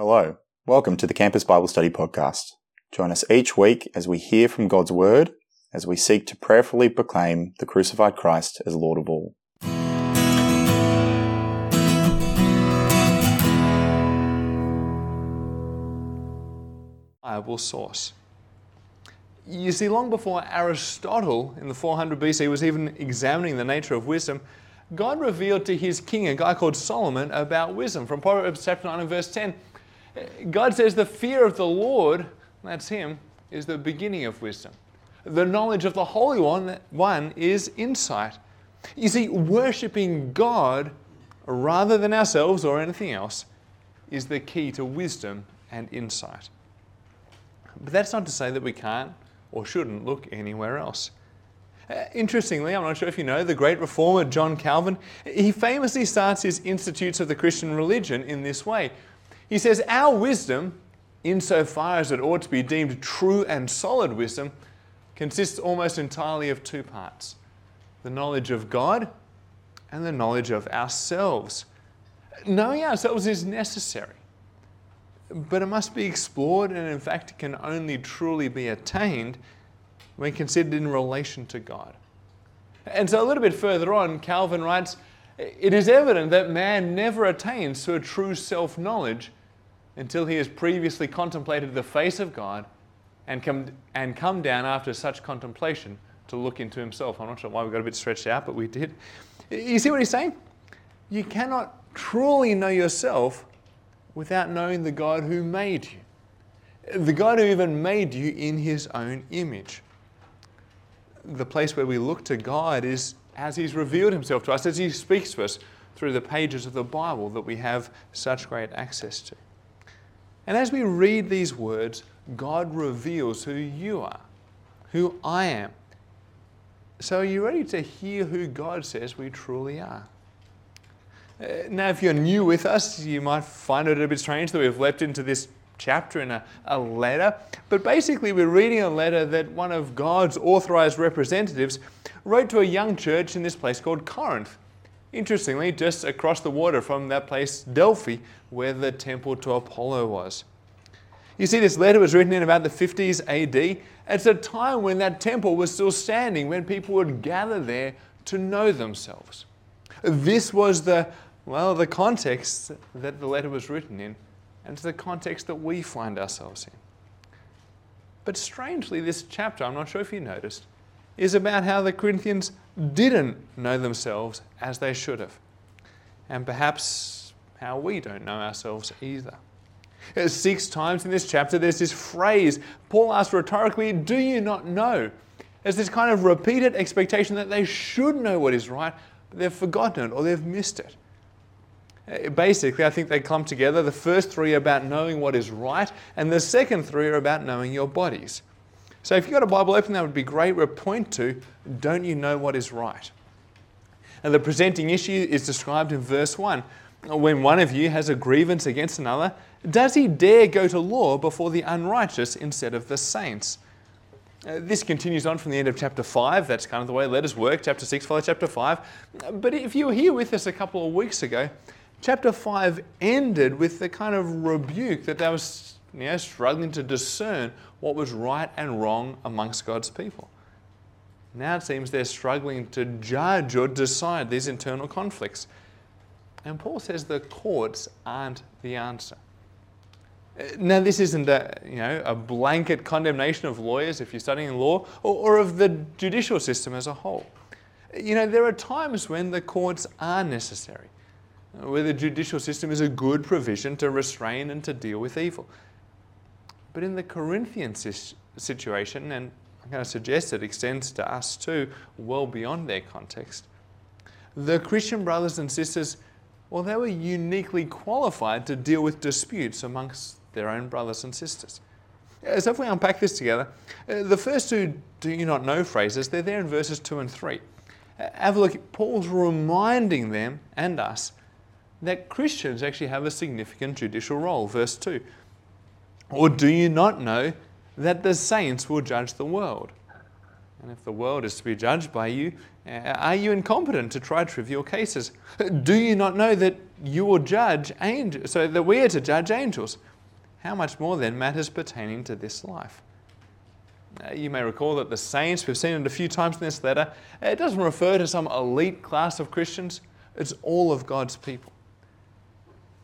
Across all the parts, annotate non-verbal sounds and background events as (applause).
Hello, welcome to the Campus Bible Study Podcast. Join us each week as we hear from God's Word, as we seek to prayerfully proclaim the crucified Christ as Lord of all. Reliable source. You see, long before Aristotle in the 400 BC was even examining the nature of wisdom, God revealed to his king, a guy called Solomon, about wisdom. From Proverbs chapter 9 and verse 10, God says, The fear of the Lord, that's him, is the beginning of wisdom. The knowledge of the Holy One, one is insight. You see, worshipping God rather than ourselves or anything else is the key to wisdom and insight. But that's not to say that we can't or shouldn't look anywhere else. Uh, interestingly, I'm not sure if you know, the great reformer John Calvin, he famously starts his Institutes of the Christian Religion in this way. He says, Our wisdom, insofar as it ought to be deemed true and solid wisdom, consists almost entirely of two parts the knowledge of God and the knowledge of ourselves. Knowing ourselves is necessary, but it must be explored and, in fact, it can only truly be attained when considered in relation to God. And so, a little bit further on, Calvin writes, It is evident that man never attains to a true self knowledge until he has previously contemplated the face of God and come, and come down after such contemplation to look into himself. I'm not sure why we got a bit stretched out, but we did. You see what he's saying? You cannot truly know yourself without knowing the God who made you, the God who even made you in his own image. The place where we look to God is as he's revealed himself to us, as he speaks to us through the pages of the Bible that we have such great access to. And as we read these words, God reveals who you are, who I am. So, are you ready to hear who God says we truly are? Uh, now, if you're new with us, you might find it a bit strange that we've leapt into this chapter in a, a letter. But basically, we're reading a letter that one of God's authorized representatives wrote to a young church in this place called Corinth. Interestingly, just across the water from that place, Delphi, where the temple to Apollo was. You see, this letter was written in about the 50s AD. It's a time when that temple was still standing, when people would gather there to know themselves. This was the, well, the context that the letter was written in, and it's the context that we find ourselves in. But strangely, this chapter, I'm not sure if you noticed, is about how the Corinthians didn't know themselves as they should have. And perhaps how we don't know ourselves either. Six times in this chapter, there's this phrase Paul asks rhetorically, Do you not know? There's this kind of repeated expectation that they should know what is right, but they've forgotten it or they've missed it. Uh, basically, I think they clump together. The first three are about knowing what is right, and the second three are about knowing your bodies. So if you've got a Bible open, that would be great. We're point to, Don't you know what is right? And the presenting issue is described in verse 1. When one of you has a grievance against another, does he dare go to law before the unrighteous instead of the saints? Uh, this continues on from the end of chapter 5. That's kind of the way letters work. Chapter 6 follows chapter 5. But if you were here with us a couple of weeks ago, chapter 5 ended with the kind of rebuke that they were you know, struggling to discern what was right and wrong amongst God's people. Now it seems they're struggling to judge or decide these internal conflicts. And Paul says the courts aren't the answer. Uh, now, this isn't a, you know, a blanket condemnation of lawyers if you're studying law or, or of the judicial system as a whole. You know, there are times when the courts are necessary, uh, where the judicial system is a good provision to restrain and to deal with evil. But in the Corinthian situation, and I'm going to suggest it extends to us too, well beyond their context, the Christian brothers and sisters, well, they were uniquely qualified to deal with disputes amongst their own brothers and sisters. So if we unpack this together, uh, the first two do you not know phrases, they're there in verses 2 and 3. Uh, have a look, Paul's reminding them and us that Christians actually have a significant judicial role. Verse 2. Or do you not know that the saints will judge the world? And if the world is to be judged by you, uh, are you incompetent to try trivial cases? Do you not know that you will judge angels, so that we are to judge angels? How much more then matters pertaining to this life? Uh, you may recall that the saints, we've seen it a few times in this letter, it doesn't refer to some elite class of Christians, it's all of God's people.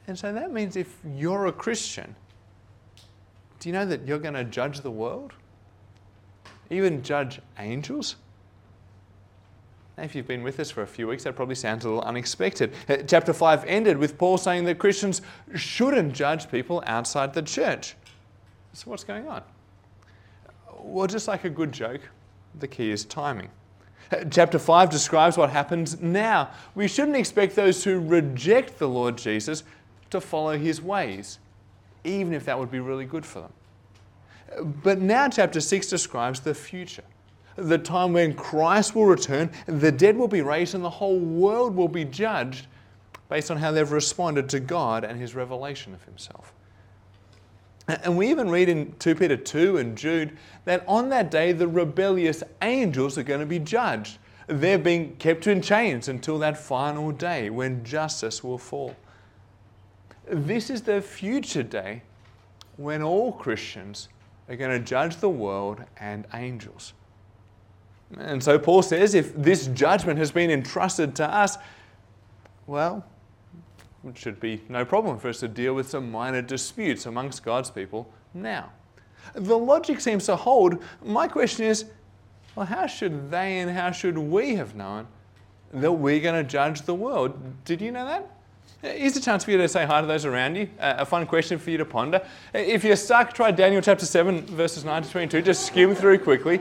And so that means if you're a Christian, do you know that you're going to judge the world? Even judge angels? Now, if you've been with us for a few weeks, that probably sounds a little unexpected. Uh, chapter 5 ended with Paul saying that Christians shouldn't judge people outside the church. So, what's going on? Well, just like a good joke, the key is timing. Uh, chapter 5 describes what happens now. We shouldn't expect those who reject the Lord Jesus to follow his ways, even if that would be really good for them. But now, chapter 6 describes the future the time when Christ will return, the dead will be raised, and the whole world will be judged based on how they've responded to God and his revelation of himself. And we even read in 2 Peter 2 and Jude that on that day the rebellious angels are going to be judged. They're being kept in chains until that final day when justice will fall. This is the future day when all Christians are going to judge the world and angels. And so Paul says if this judgment has been entrusted to us, well, it should be no problem for us to deal with some minor disputes amongst God's people now. The logic seems to hold. My question is well, how should they and how should we have known that we're going to judge the world? Did you know that? Here's a chance for you to say hi to those around you. Uh, a fun question for you to ponder. If you're stuck, try Daniel chapter 7, verses 9 to 22. Just skim through quickly.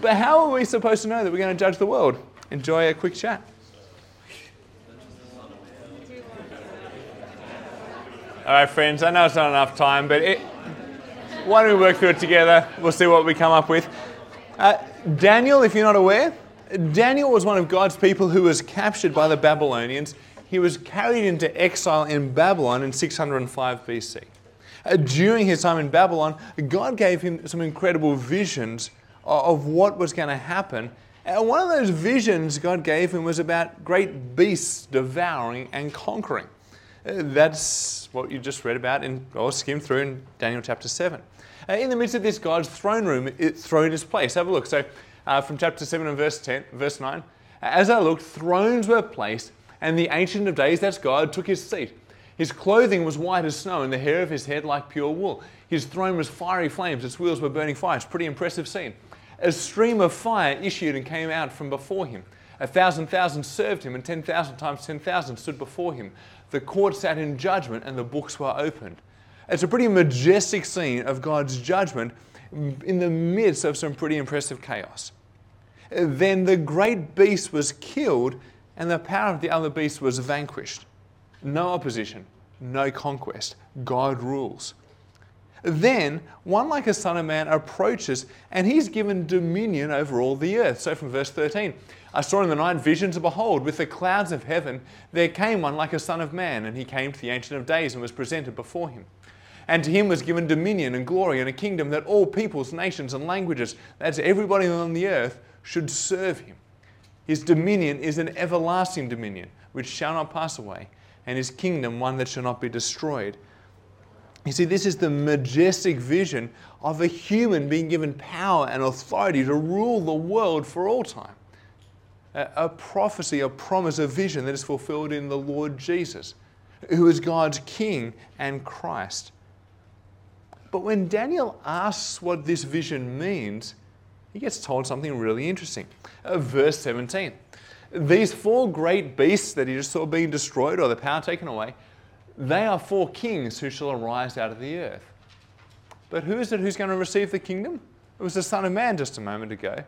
But how are we supposed to know that we're going to judge the world? Enjoy a quick chat. All right, friends, I know it's not enough time, but it, why don't we work through it together? We'll see what we come up with. Uh, Daniel, if you're not aware, Daniel was one of God's people who was captured by the Babylonians. He was carried into exile in Babylon in 605 BC. Uh, during his time in Babylon, God gave him some incredible visions of what was going to happen. And one of those visions God gave him was about great beasts devouring and conquering. Uh, that's what you just read about in, or skimmed through in Daniel chapter 7. Uh, in the midst of this, God's throne room, it, throne is placed. Have a look. So, uh, from chapter 7 and verse 10, verse 9, as I looked, thrones were placed, and the Ancient of Days, that's God, took his seat. His clothing was white as snow, and the hair of his head like pure wool. His throne was fiery flames, its wheels were burning fire. It's a pretty impressive scene. A stream of fire issued and came out from before him. A thousand thousand served him, and ten thousand times ten thousand stood before him. The court sat in judgment, and the books were opened. It's a pretty majestic scene of God's judgment in the midst of some pretty impressive chaos. Then the great beast was killed, and the power of the other beast was vanquished. No opposition, no conquest. God rules. Then one like a son of man approaches, and he's given dominion over all the earth. So from verse 13, I saw in the night visions, and behold, with the clouds of heaven there came one like a son of man, and he came to the Ancient of Days and was presented before him. And to him was given dominion and glory and a kingdom that all peoples, nations, and languages, that's everybody on the earth, should serve him. His dominion is an everlasting dominion which shall not pass away, and his kingdom one that shall not be destroyed. You see, this is the majestic vision of a human being given power and authority to rule the world for all time. A, a prophecy, a promise, a vision that is fulfilled in the Lord Jesus, who is God's King and Christ. But when Daniel asks what this vision means, he gets told something really interesting. Uh, verse 17. These four great beasts that he just saw being destroyed or the power taken away they are four kings who shall arise out of the earth. But who is it who's going to receive the kingdom? It was the Son of Man just a moment ago.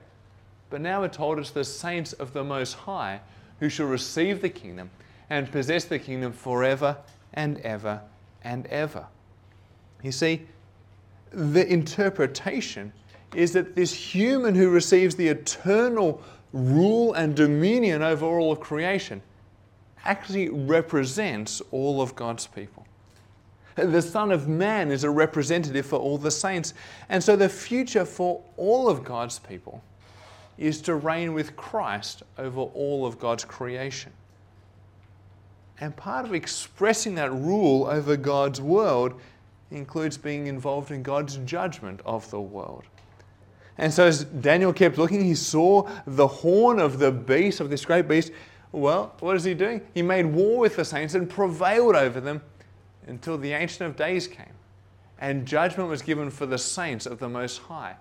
But now we're told it's the saints of the Most High who shall receive the kingdom and possess the kingdom forever and ever and ever. You see, the interpretation is that this human who receives the eternal rule and dominion over all of creation actually represents all of God's people. The Son of Man is a representative for all the saints. And so the future for all of God's people is to reign with Christ over all of God's creation. And part of expressing that rule over God's world includes being involved in God's judgment of the world. And so, as Daniel kept looking, he saw the horn of the beast, of this great beast. Well, what is he doing? He made war with the saints and prevailed over them until the Ancient of Days came. And judgment was given for the saints of the Most High.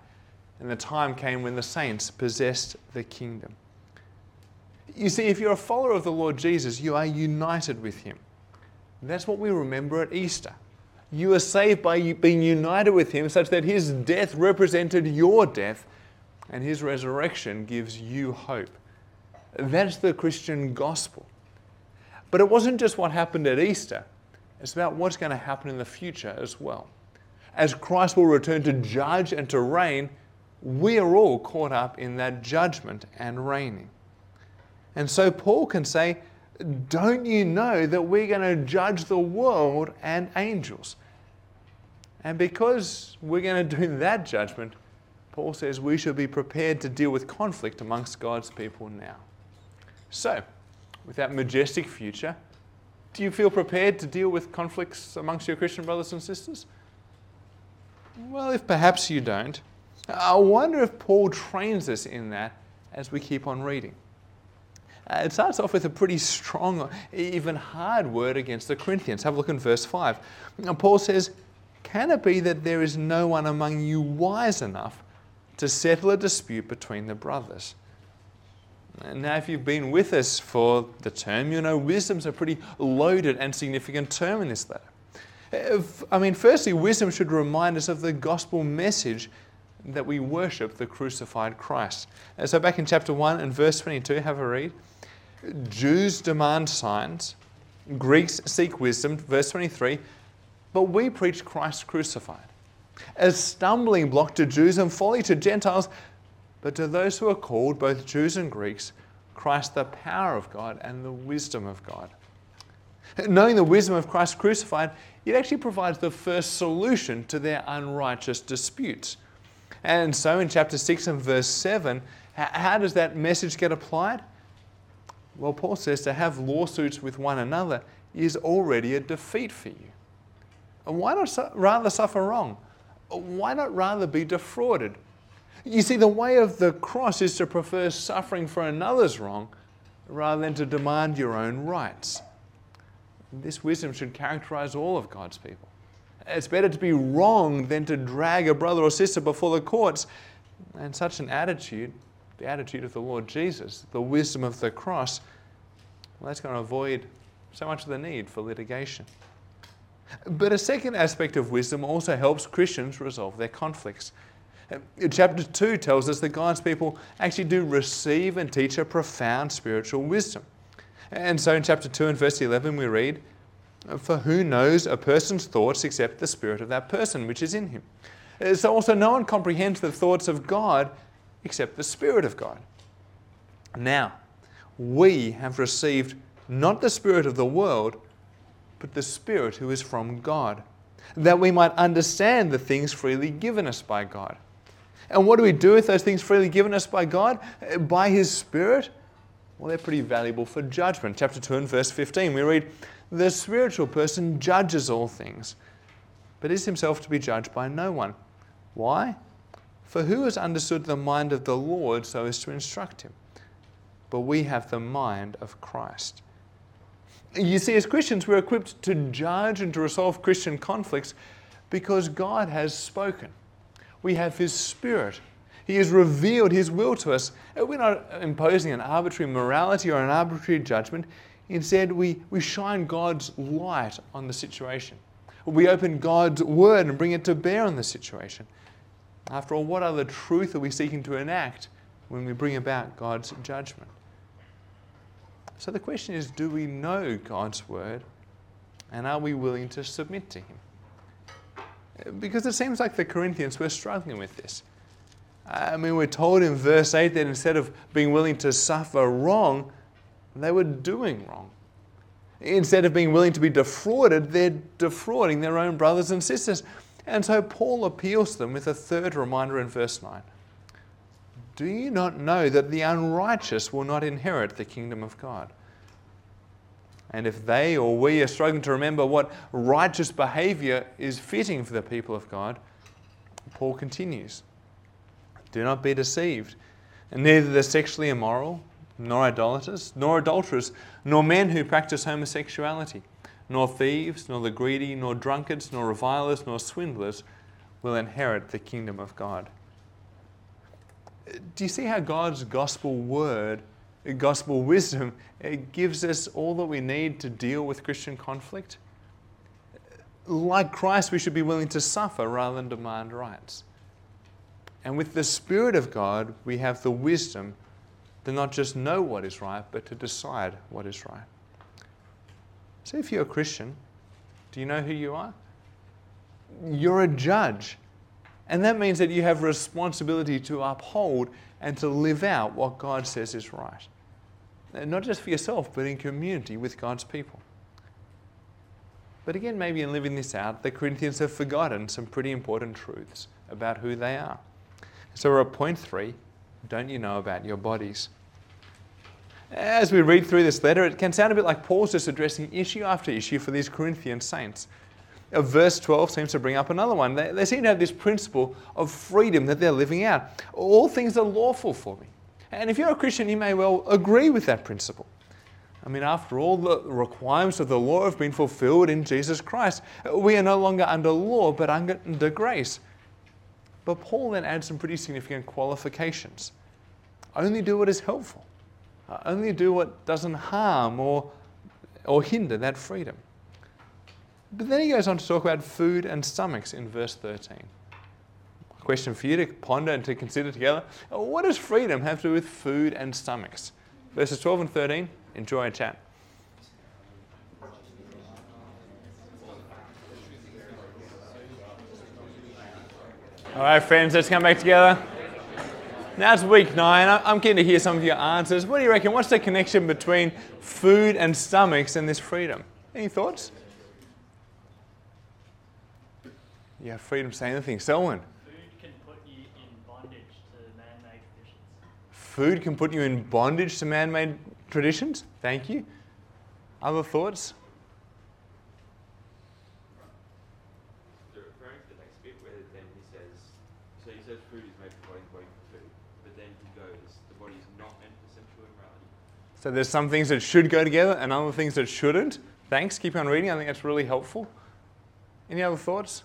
And the time came when the saints possessed the kingdom. You see, if you're a follower of the Lord Jesus, you are united with him. That's what we remember at Easter. You are saved by being united with him, such that his death represented your death, and his resurrection gives you hope. That's the Christian gospel. But it wasn't just what happened at Easter, it's about what's going to happen in the future as well. As Christ will return to judge and to reign, we are all caught up in that judgment and reigning. And so Paul can say, Don't you know that we're going to judge the world and angels? And because we're going to do that judgment, Paul says we should be prepared to deal with conflict amongst God's people now. So, with that majestic future, do you feel prepared to deal with conflicts amongst your Christian brothers and sisters? Well, if perhaps you don't, I wonder if Paul trains us in that as we keep on reading. Uh, it starts off with a pretty strong, even hard word against the Corinthians. Have a look in verse 5. Now, Paul says, Can it be that there is no one among you wise enough to settle a dispute between the brothers? Now, if you've been with us for the term, you know wisdom's a pretty loaded and significant term in this letter. If, I mean, firstly, wisdom should remind us of the gospel message that we worship the crucified Christ. And so, back in chapter 1 and verse 22, have a read. Jews demand signs, Greeks seek wisdom, verse 23, but we preach Christ crucified. A stumbling block to Jews and folly to Gentiles, but to those who are called, both Jews and Greeks, Christ the power of God and the wisdom of God. Knowing the wisdom of Christ crucified, it actually provides the first solution to their unrighteous disputes. And so in chapter 6 and verse 7, how does that message get applied? Well, Paul says to have lawsuits with one another is already a defeat for you. And why not rather suffer wrong? Why not rather be defrauded? You see, the way of the cross is to prefer suffering for another's wrong rather than to demand your own rights. This wisdom should characterize all of God's people. It's better to be wrong than to drag a brother or sister before the courts. And such an attitude the attitude of the Lord Jesus, the wisdom of the cross, well, that's going to avoid so much of the need for litigation. But a second aspect of wisdom also helps Christians resolve their conflicts. Uh, chapter 2 tells us that God's people actually do receive and teach a profound spiritual wisdom. And so in chapter 2 and verse 11 we read, For who knows a person's thoughts except the spirit of that person which is in him? Uh, so also no one comprehends the thoughts of God except the Spirit of God. Now, we have received not the Spirit of the world, but the Spirit who is from God, that we might understand the things freely given us by God. And what do we do with those things freely given us by God? By His Spirit? Well, they're pretty valuable for judgment. Chapter 2 and verse 15, we read, The spiritual person judges all things, but is himself to be judged by no one. Why? For who has understood the mind of the Lord so as to instruct him? But we have the mind of Christ. You see, as Christians, we're equipped to judge and to resolve Christian conflicts because God has spoken. We have His Spirit. He has revealed His will to us. We're not imposing an arbitrary morality or an arbitrary judgment. Instead, we, we shine God's light on the situation. We open God's word and bring it to bear on the situation. After all, what other truth are we seeking to enact when we bring about God's judgment? So the question is do we know God's word and are we willing to submit to Him? Because it seems like the Corinthians were struggling with this. I mean, we're told in verse 8 that instead of being willing to suffer wrong, they were doing wrong. Instead of being willing to be defrauded, they're defrauding their own brothers and sisters. And so Paul appeals to them with a third reminder in verse 9 Do you not know that the unrighteous will not inherit the kingdom of God? And if they or we are struggling to remember what righteous behavior is fitting for the people of God, Paul continues Do not be deceived. And neither the sexually immoral, nor idolaters, nor adulterers, nor men who practice homosexuality, nor thieves, nor the greedy, nor drunkards, nor revilers, nor swindlers will inherit the kingdom of God. Do you see how God's gospel word, gospel wisdom, it gives us all that we need to deal with Christian conflict? Like Christ, we should be willing to suffer rather than demand rights. And with the Spirit of God, we have the wisdom to not just know what is right, but to decide what is right. So if you're a Christian, do you know who you are? You're a judge. And that means that you have responsibility to uphold and to live out what God says is right. And not just for yourself, but in community with God's people. But again, maybe in living this out, the Corinthians have forgotten some pretty important truths about who they are. So we're at point three don't you know about your bodies? As we read through this letter, it can sound a bit like Paul's just addressing issue after issue for these Corinthian saints. Uh, verse 12 seems to bring up another one. They, they seem to have this principle of freedom that they're living out. All things are lawful for me. And if you're a Christian, you may well agree with that principle. I mean, after all, the requirements of the law have been fulfilled in Jesus Christ. We are no longer under law, but under grace. But Paul then adds some pretty significant qualifications. Only do what is helpful. Uh, only do what doesn't harm or, or hinder that freedom. But then he goes on to talk about food and stomachs in verse 13. A question for you to ponder and to consider together. What does freedom have to do with food and stomachs? Verses 12 and 13, enjoy a chat. All right, friends, let's come back together. Now it's week nine. I'm keen to hear some of your answers. What do you reckon? What's the connection between food and stomachs and this freedom? Any thoughts? Have freedom to say anything. Selwyn. Food can put you in bondage to man-made traditions. Food can put you in bondage to man-made traditions. Thank you. Other thoughts? So there's some things that should go together and other things that shouldn't. Thanks. Keep on reading. I think that's really helpful. Any other thoughts?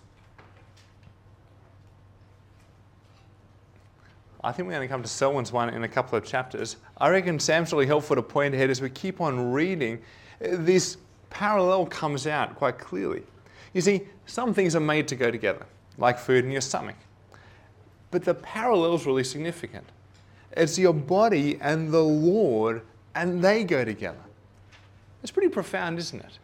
I think we're going to come to Selwyn's one in a couple of chapters. I reckon Sam's really helpful to point ahead as we keep on reading. This parallel comes out quite clearly. You see, some things are made to go together, like food in your stomach. But the parallel is really significant. It's your body and the Lord and they go together. It's pretty profound, isn't it?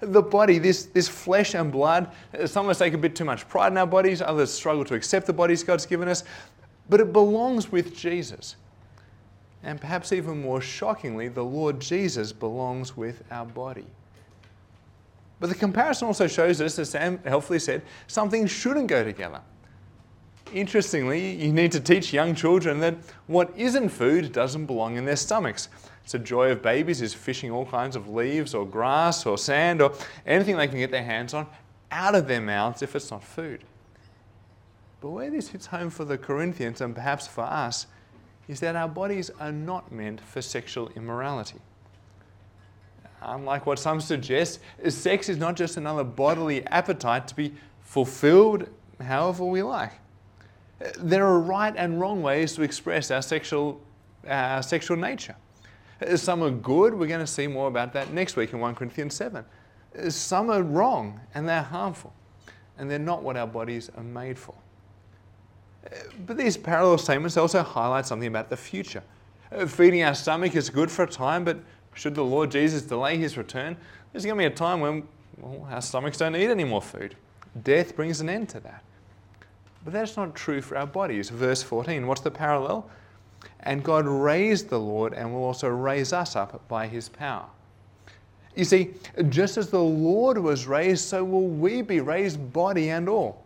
The body, this, this flesh and blood, some of us take a bit too much pride in our bodies, others struggle to accept the bodies God's given us, but it belongs with Jesus. And perhaps even more shockingly, the Lord Jesus belongs with our body. But the comparison also shows us, as Sam helpfully said, something shouldn't go together. Interestingly, you need to teach young children that what isn't food doesn't belong in their stomachs. It's joy of babies is fishing all kinds of leaves or grass or sand or anything they can get their hands on out of their mouths if it's not food. But where this hits home for the Corinthians and perhaps for us is that our bodies are not meant for sexual immorality. Unlike what some suggest, sex is not just another bodily appetite to be fulfilled however we like. There are right and wrong ways to express our sexual, our sexual nature. Some are good. We're going to see more about that next week in 1 Corinthians 7. Some are wrong and they're harmful, and they're not what our bodies are made for. But these parallel statements also highlight something about the future. Feeding our stomach is good for a time, but should the Lord Jesus delay his return, there's going to be a time when well, our stomachs don't need any more food. Death brings an end to that. But that's not true for our bodies. Verse 14, what's the parallel? And God raised the Lord and will also raise us up by his power. You see, just as the Lord was raised, so will we be raised, body and all.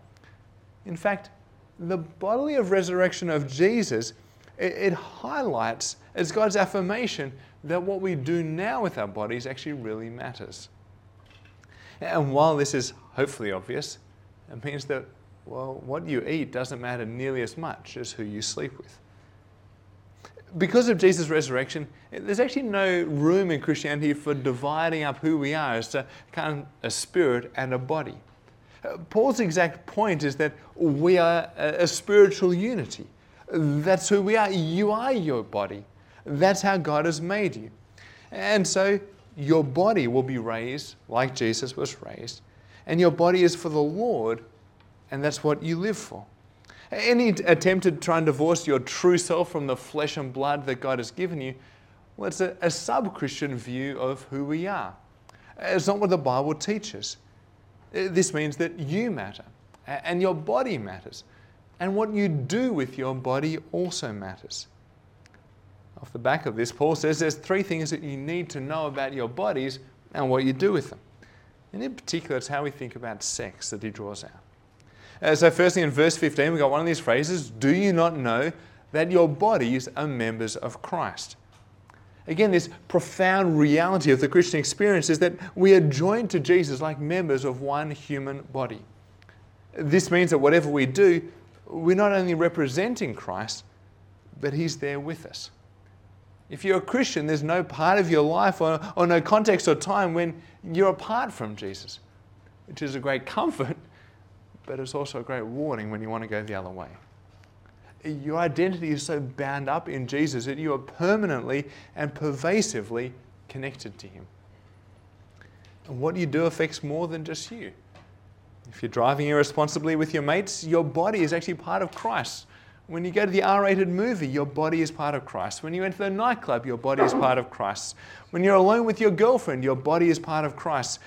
In fact, the bodily of resurrection of Jesus It, it highlights, as God's affirmation, that what we do now with our bodies actually really matters. And while this is hopefully obvious, it means that, well, what you eat doesn't matter nearly as much as who you sleep with. Because of Jesus' resurrection, there's actually no room in Christianity for dividing up who we are as to kind of a spirit and a body. Uh, Paul's exact point is that we are a spiritual unity. That's who we are. You are your body. That's how God has made you. And so your body will be raised like Jesus was raised, and your body is for the Lord, and that's what you live for. Any attempt to try and divorce your true self from the flesh and blood that God has given you, well, it's a, a sub Christian view of who we are. It's not what the Bible teaches. Uh, this means that you matter, and your body matters, and what you do with your body also matters. Off the back of this, Paul says there's three things that you need to know about your bodies and what you do with them. And in particular, it's how we think about sex that he draws out. Uh, so, firstly, in verse 15, we've got one of these phrases Do you not know that your bodies are members of Christ? Again, this profound reality of the Christian experience is that we are joined to Jesus like members of one human body. This means that whatever we do, we're not only representing Christ, but He's there with us. If you're a Christian, there's no part of your life or, or no context or time when you're apart from Jesus, which is a great comfort, but it's also a great warning when you want to go the other way. Your identity is so bound up in Jesus that you are permanently and pervasively connected to Him. And what you do affects more than just you. If you're driving irresponsibly with your mates, your body is actually part of Christ. When you go to the R rated movie, your body is part of Christ. When you enter the nightclub, your body is part of Christ. When you're alone with your girlfriend, your body is part of Christ.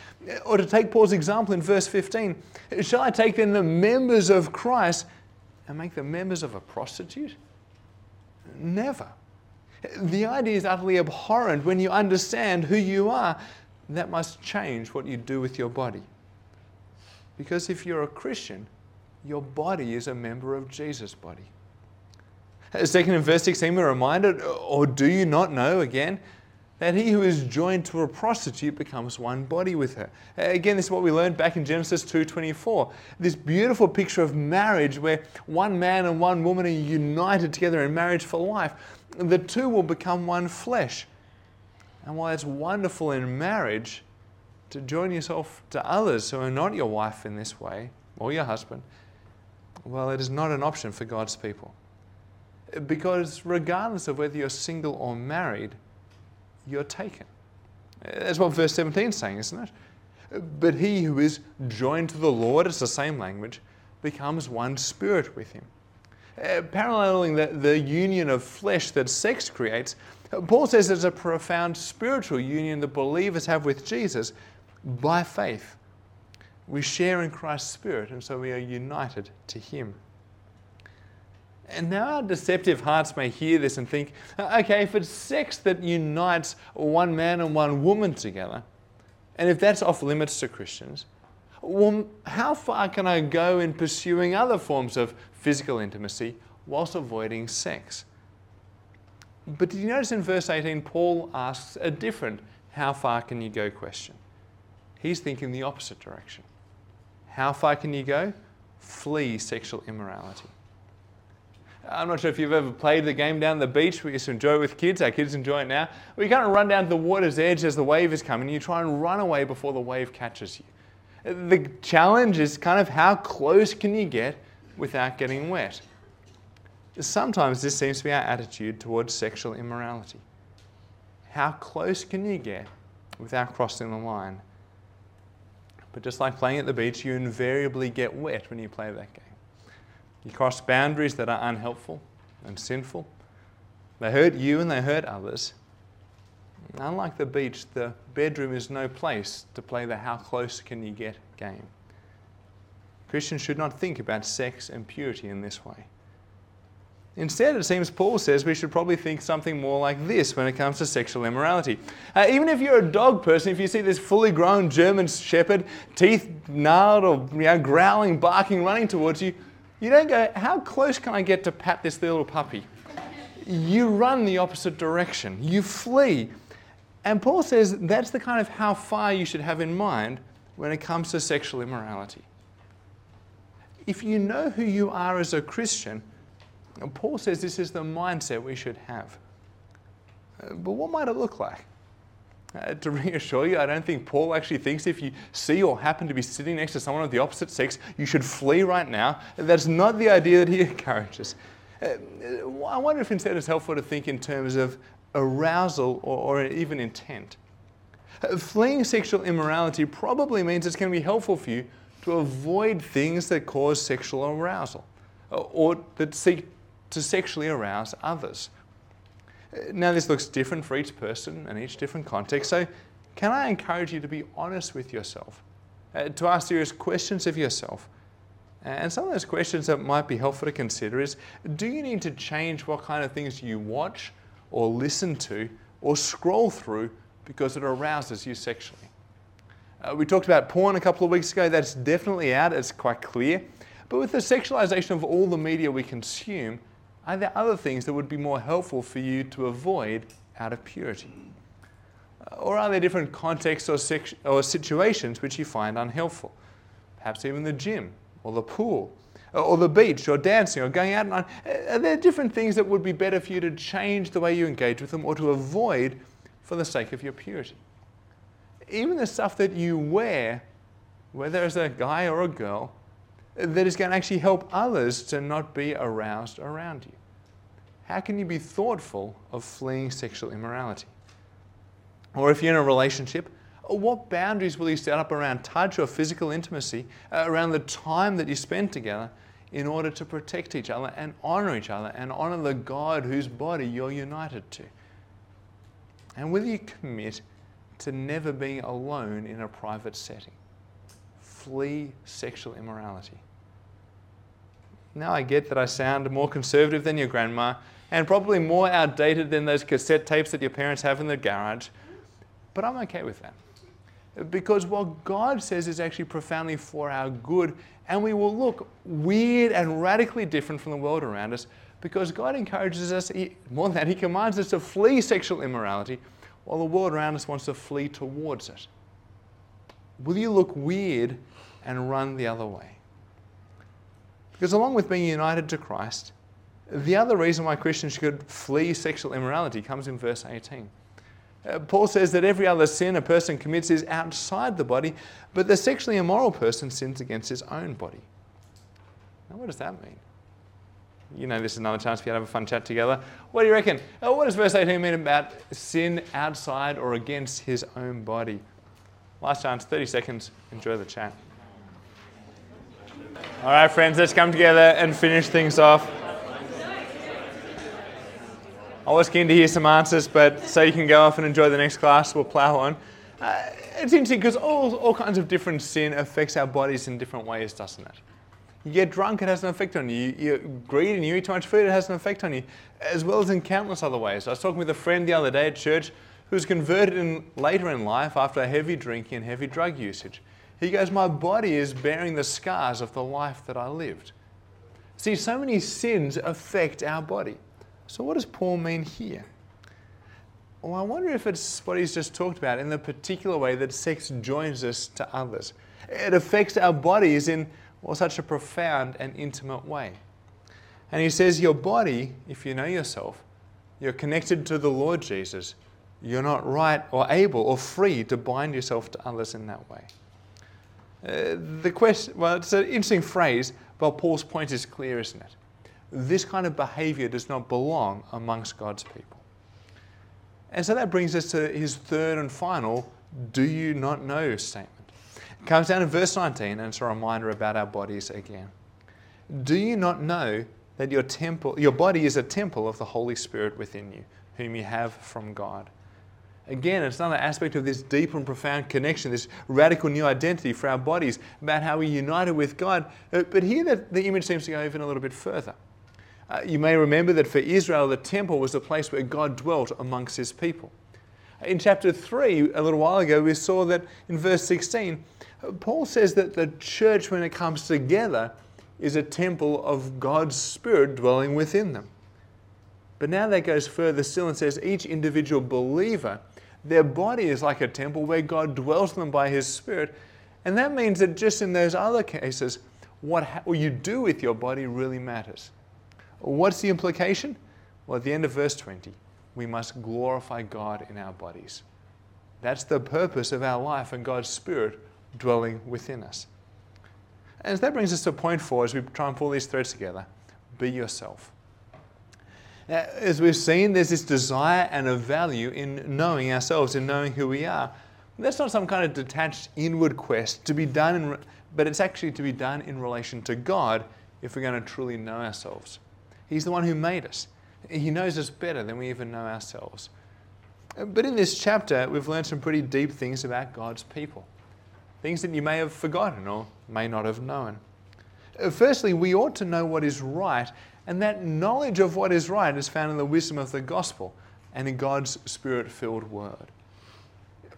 Or to take Paul's example in verse 15, shall I take then the members of Christ and make them members of a prostitute? Never. The idea is utterly abhorrent when you understand who you are. That must change what you do with your body. Because if you're a Christian, your body is a member of Jesus' body. Second, in verse 16, we're reminded, or do you not know again, that he who is joined to a prostitute becomes one body with her. Uh, again, this is what we learned back in Genesis 2:24. This beautiful picture of marriage where one man and one woman are united together in marriage for life. The two will become one flesh. And while it's wonderful in marriage to join yourself to others who are not your wife in this way, or your husband, well, it is not an option for God's people. Because regardless of whether you're single or married, you're taken. That's what verse 17 is saying, isn't it? But he who is joined to the Lord, it's the same language, becomes one spirit with him. Uh, paralleling the, the union of flesh that sex creates, Paul says there's a profound spiritual union that believers have with Jesus by faith. We share in Christ's spirit, and so we are united to him. And now our deceptive hearts may hear this and think, okay, if it's sex that unites one man and one woman together, and if that's off limits to Christians, well, how far can I go in pursuing other forms of physical intimacy whilst avoiding sex? But did you notice in verse 18, Paul asks a different how far can you go question? He's thinking the opposite direction. How far can you go? Flee sexual immorality. I'm not sure if you've ever played the game down the beach. We used to enjoy it with kids. Our kids enjoy it now. We kind of run down to the water's edge as the wave is coming. You try and run away before the wave catches you. The challenge is kind of how close can you get without getting wet? Sometimes this seems to be our attitude towards sexual immorality. How close can you get without crossing the line? But just like playing at the beach, you invariably get wet when you play that game. You cross boundaries that are unhelpful and sinful. They hurt you and they hurt others. Unlike the beach, the bedroom is no place to play the how close can you get game. Christians should not think about sex and purity in this way. Instead, it seems Paul says we should probably think something more like this when it comes to sexual immorality. Uh, even if you're a dog person, if you see this fully grown German shepherd, teeth gnarled or you know, growling, barking, running towards you, you don't go, how close can I get to pat this little puppy? you run the opposite direction, you flee. And Paul says that's the kind of how far you should have in mind when it comes to sexual immorality. If you know who you are as a Christian, Paul says this is the mindset we should have. Uh, but what might it look like? Uh, to (laughs) reassure you, I don't think Paul actually thinks if you see or happen to be sitting next to someone of the opposite sex, you should flee right now. That's not the idea that he (laughs) encourages. Uh, I wonder if instead it's helpful to think in terms of arousal or, or even intent. Uh, fleeing sexual immorality probably means it's going to be helpful for you to avoid things that cause sexual arousal uh, or that seek to sexually arouse others. Now, this looks different for each person and each different context, so can I encourage you to be honest with yourself, uh, to ask serious questions of yourself? And some of those questions that might be helpful to consider is do you need to change what kind of things you watch or listen to or scroll through because it arouses you sexually? Uh, we talked about porn a couple of weeks ago. That's definitely out, it's quite clear. But with the sexualization of all the media we consume, are there other things that would be more helpful for you to avoid out of purity? Uh, or are there different contexts or, or situations which you find unhelpful? Perhaps even the gym or the pool uh, or the beach or dancing or going out. And on. Are there different things that would be better for you to change the way you engage with them or to avoid for the sake of your purity? Even the stuff that you wear, whether as a guy or a girl, that is going to actually help others to not be aroused around you? How can you be thoughtful of fleeing sexual immorality? Or if you're in a relationship, what boundaries will you set up around touch or physical intimacy, uh, around the time that you spend together in order to protect each other and honor each other and honor the God whose body you're united to? And will you commit to never being alone in a private setting? Flee sexual immorality. Now I get that I sound more conservative than your grandma and probably more outdated than those cassette tapes that your parents have in the garage, but I'm okay with that. Because what God says is actually profoundly for our good, and we will look weird and radically different from the world around us because God encourages us, more than that, He commands us to flee sexual immorality while the world around us wants to flee towards it. Will you look weird and run the other way? Because along with being united to Christ, the other reason why Christians should flee sexual immorality comes in verse 18. Uh, Paul says that every other sin a person commits is outside the body, but the sexually immoral person sins against his own body. Now, what does that mean? You know, this is another chance for you to have a fun chat together. What do you reckon? Uh, what does verse 18 mean about sin outside or against his own body? Last chance, 30 seconds. Enjoy the chat. All right, friends, let's come together and finish things off. I was keen to hear some answers, but so you can go off and enjoy the next class, we'll plow on. Uh, it's interesting because all, all kinds of different sin affects our bodies in different ways, doesn't it? You get drunk, it has an effect on you. You're greed and you eat too much food, it has an effect on you, as well as in countless other ways. I was talking with a friend the other day at church who was converted in, later in life after heavy drinking and heavy drug usage. He goes, My body is bearing the scars of the life that I lived. See, so many sins affect our body. So, what does Paul mean here? Well, I wonder if it's what he's just talked about in the particular way that sex joins us to others. It affects our bodies in well, such a profound and intimate way. And he says, Your body, if you know yourself, you're connected to the Lord Jesus. You're not right or able or free to bind yourself to others in that way. Uh, the question, well, it's an interesting phrase, but Paul's point is clear, isn't it? This kind of behavior does not belong amongst God's people. And so that brings us to his third and final, do you not know statement. It comes down in verse 19, and it's a reminder about our bodies again. Do you not know that your temple, your body is a temple of the Holy Spirit within you, whom you have from God? Again, it's another aspect of this deep and profound connection, this radical new identity for our bodies, about how we're united with God. Uh, but here the, the image seems to go even a little bit further. Uh, you may remember that for Israel, the temple was the place where God dwelt amongst his people. In chapter 3, a little while ago, we saw that in verse 16, uh, Paul says that the church, when it comes together, is a temple of God's Spirit dwelling within them. But now that goes further still and says each individual believer, their body is like a temple where God dwells in them by His Spirit. And that means that just in those other cases, what, ha- what you do with your body really matters. What's the implication? Well, at the end of verse 20, we must glorify God in our bodies. That's the purpose of our life and God's Spirit dwelling within us. And that brings us to point four as we try and pull these threads together be yourself. Now, as we've seen, there's this desire and a value in knowing ourselves, in knowing who we are. That's not some kind of detached inward quest to be done, in, but it's actually to be done in relation to God if we're going to truly know ourselves. He's the one who made us. He knows us better than we even know ourselves. Uh, but in this chapter, we've learned some pretty deep things about God's people. Things that you may have forgotten or may not have known. Uh, firstly, we ought to know what is right, and that knowledge of what is right is found in the wisdom of the gospel and in God's spirit filled word.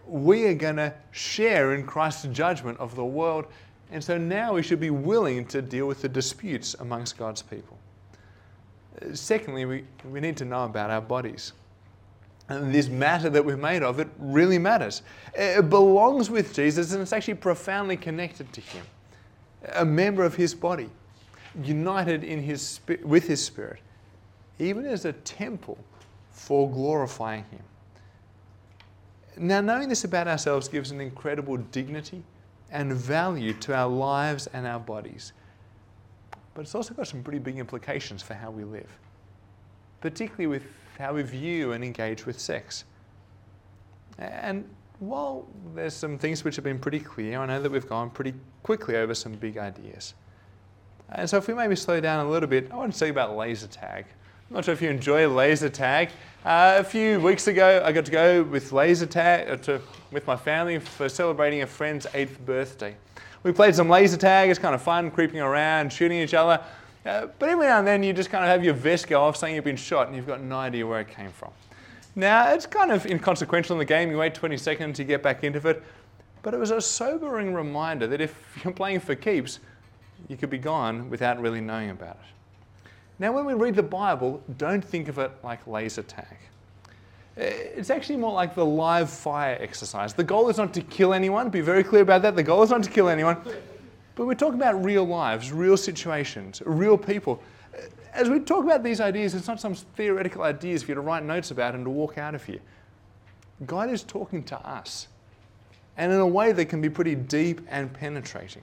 We are going to share in Christ's judgment of the world, and so now we should be willing to deal with the disputes amongst God's people. Uh, secondly, we, we need to know about our bodies. And this matter that we're made of, it really matters. It belongs with Jesus and it's actually profoundly connected to Him. A member of His body, united in his, with His Spirit, even as a temple for glorifying Him. Now, knowing this about ourselves gives an incredible dignity and value to our lives and our bodies. But it's also got some pretty big implications for how we live, particularly with how we view and engage with sex. And while there's some things which have been pretty clear, I know that we've gone pretty quickly over some big ideas. And so if we maybe slow down a little bit, I want to tell you about laser tag. I'm not sure if you enjoy laser tag. Uh, a few weeks ago, I got to go with laser tag uh, to, with my family for celebrating a friend's eighth birthday. We played some laser tag. It's kind of fun, creeping around, shooting each other. Uh, but every now and then you just kind of have your vest go off saying you've been shot and you've got no idea where it came from. Now, it's kind of inconsequential in the game. You wait 20 seconds, you get back into it. But it was a sobering reminder that if (laughs) you're playing for keeps, you could be gone without really knowing about it. Now, when we read the Bible, don't think of it like laser tag. Uh, it's actually more like the live fire exercise. The goal is not to kill anyone, be very clear about that. The goal is not to kill anyone. But we're talking about real lives, real situations, real people. As we talk about these ideas, it's not some theoretical ideas for you to write notes about and to walk out of here. God is talking to us, and in a way that can be pretty deep and penetrating.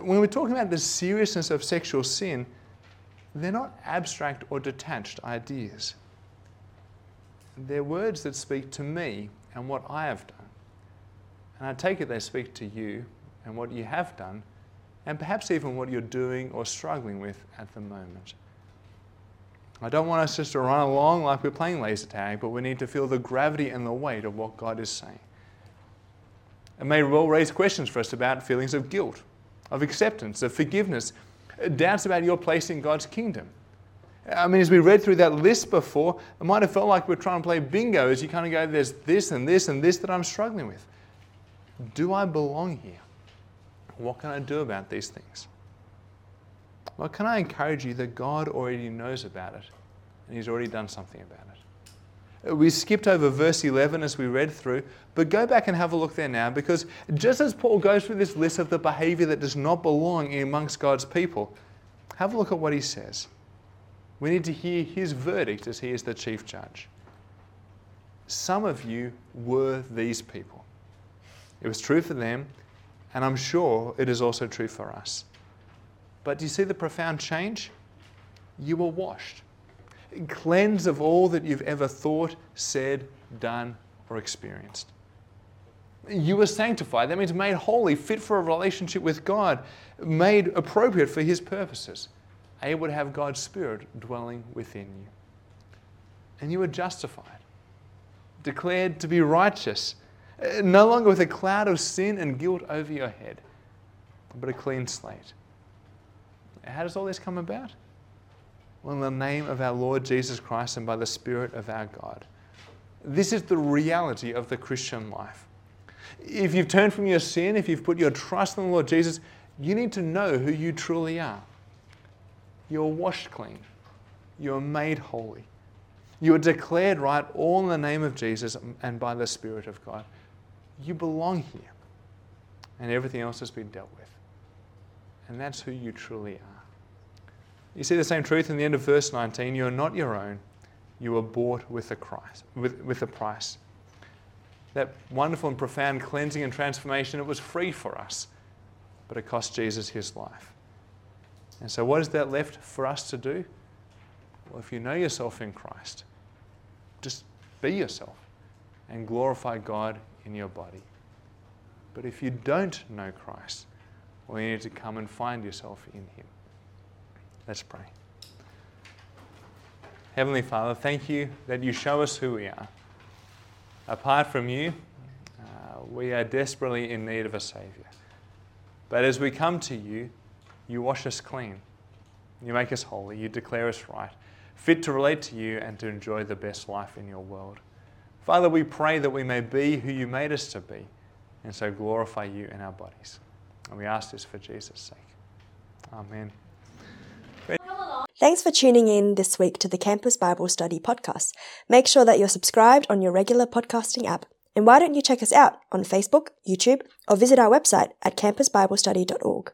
When we're talking about the seriousness of sexual sin, they're not abstract or detached ideas. They're words that speak to me and what I have done. And I take it they speak to you and what you have done, and perhaps even what you're doing or struggling with at the moment. I don't want us just to run along like we're playing laser tag, but we need to feel the gravity and the weight of what God is saying. It may well raise questions for us about feelings of guilt, of acceptance, of forgiveness, doubts about your place in God's kingdom. I mean, as we read through that list before, it might have felt like we're trying to play bingo as you kind of go, there's this and this and this that I'm struggling with. Do I belong here? What can I do about these things? Well, can I encourage you that God already knows about it and He's already done something about it? We skipped over verse 11 as we read through, but go back and have a look there now because just as Paul goes through this list of the behavior that does not belong amongst God's people, have a look at what he says. We need to hear his verdict as he is the chief judge. Some of you were these people. It was true for them, and I'm sure it is also true for us. But do you see the profound change? You were washed, cleansed of all that you've ever thought, said, done, or experienced. You were sanctified. That means made holy, fit for a relationship with God, made appropriate for His purposes, able to have God's Spirit dwelling within you. And you were justified, declared to be righteous no longer with a cloud of sin and guilt over your head, but a clean slate. How does all this come about? Well, in the name of our Lord Jesus Christ and by the Spirit of our God. This is the reality of the Christian life. If you've turned from your sin, if you've put your trust in the Lord Jesus, you need to know who you truly are. You're washed clean. You are made holy. You are declared right all in the name of Jesus and by the Spirit of God. You belong here. And everything else has been dealt with. And that's who you truly are. You see the same truth in the end of verse 19. You are not your own. You were bought with a, Christ, with, with a price. That wonderful and profound cleansing and transformation, it was free for us, but it cost Jesus his life. And so, what is that left for us to do? Well, if you know yourself in Christ, just be yourself and glorify God in your body. But if you don't know Christ, well, you need to come and find yourself in Him. Let's pray. Heavenly Father, thank you that you show us who we are. Apart from you, uh, we are desperately in need of a Savior. But as we come to you, you wash us clean. You make us holy. You declare us right, fit to relate to you and to enjoy the best life in your world. Father, we pray that we may be who you made us to be and so glorify you in our bodies. And we ask this for Jesus' sake. Amen. Thanks for tuning in this week to the Campus Bible Study podcast. Make sure that you're subscribed on your regular podcasting app. And why don't you check us out on Facebook, YouTube, or visit our website at campusbiblestudy.org.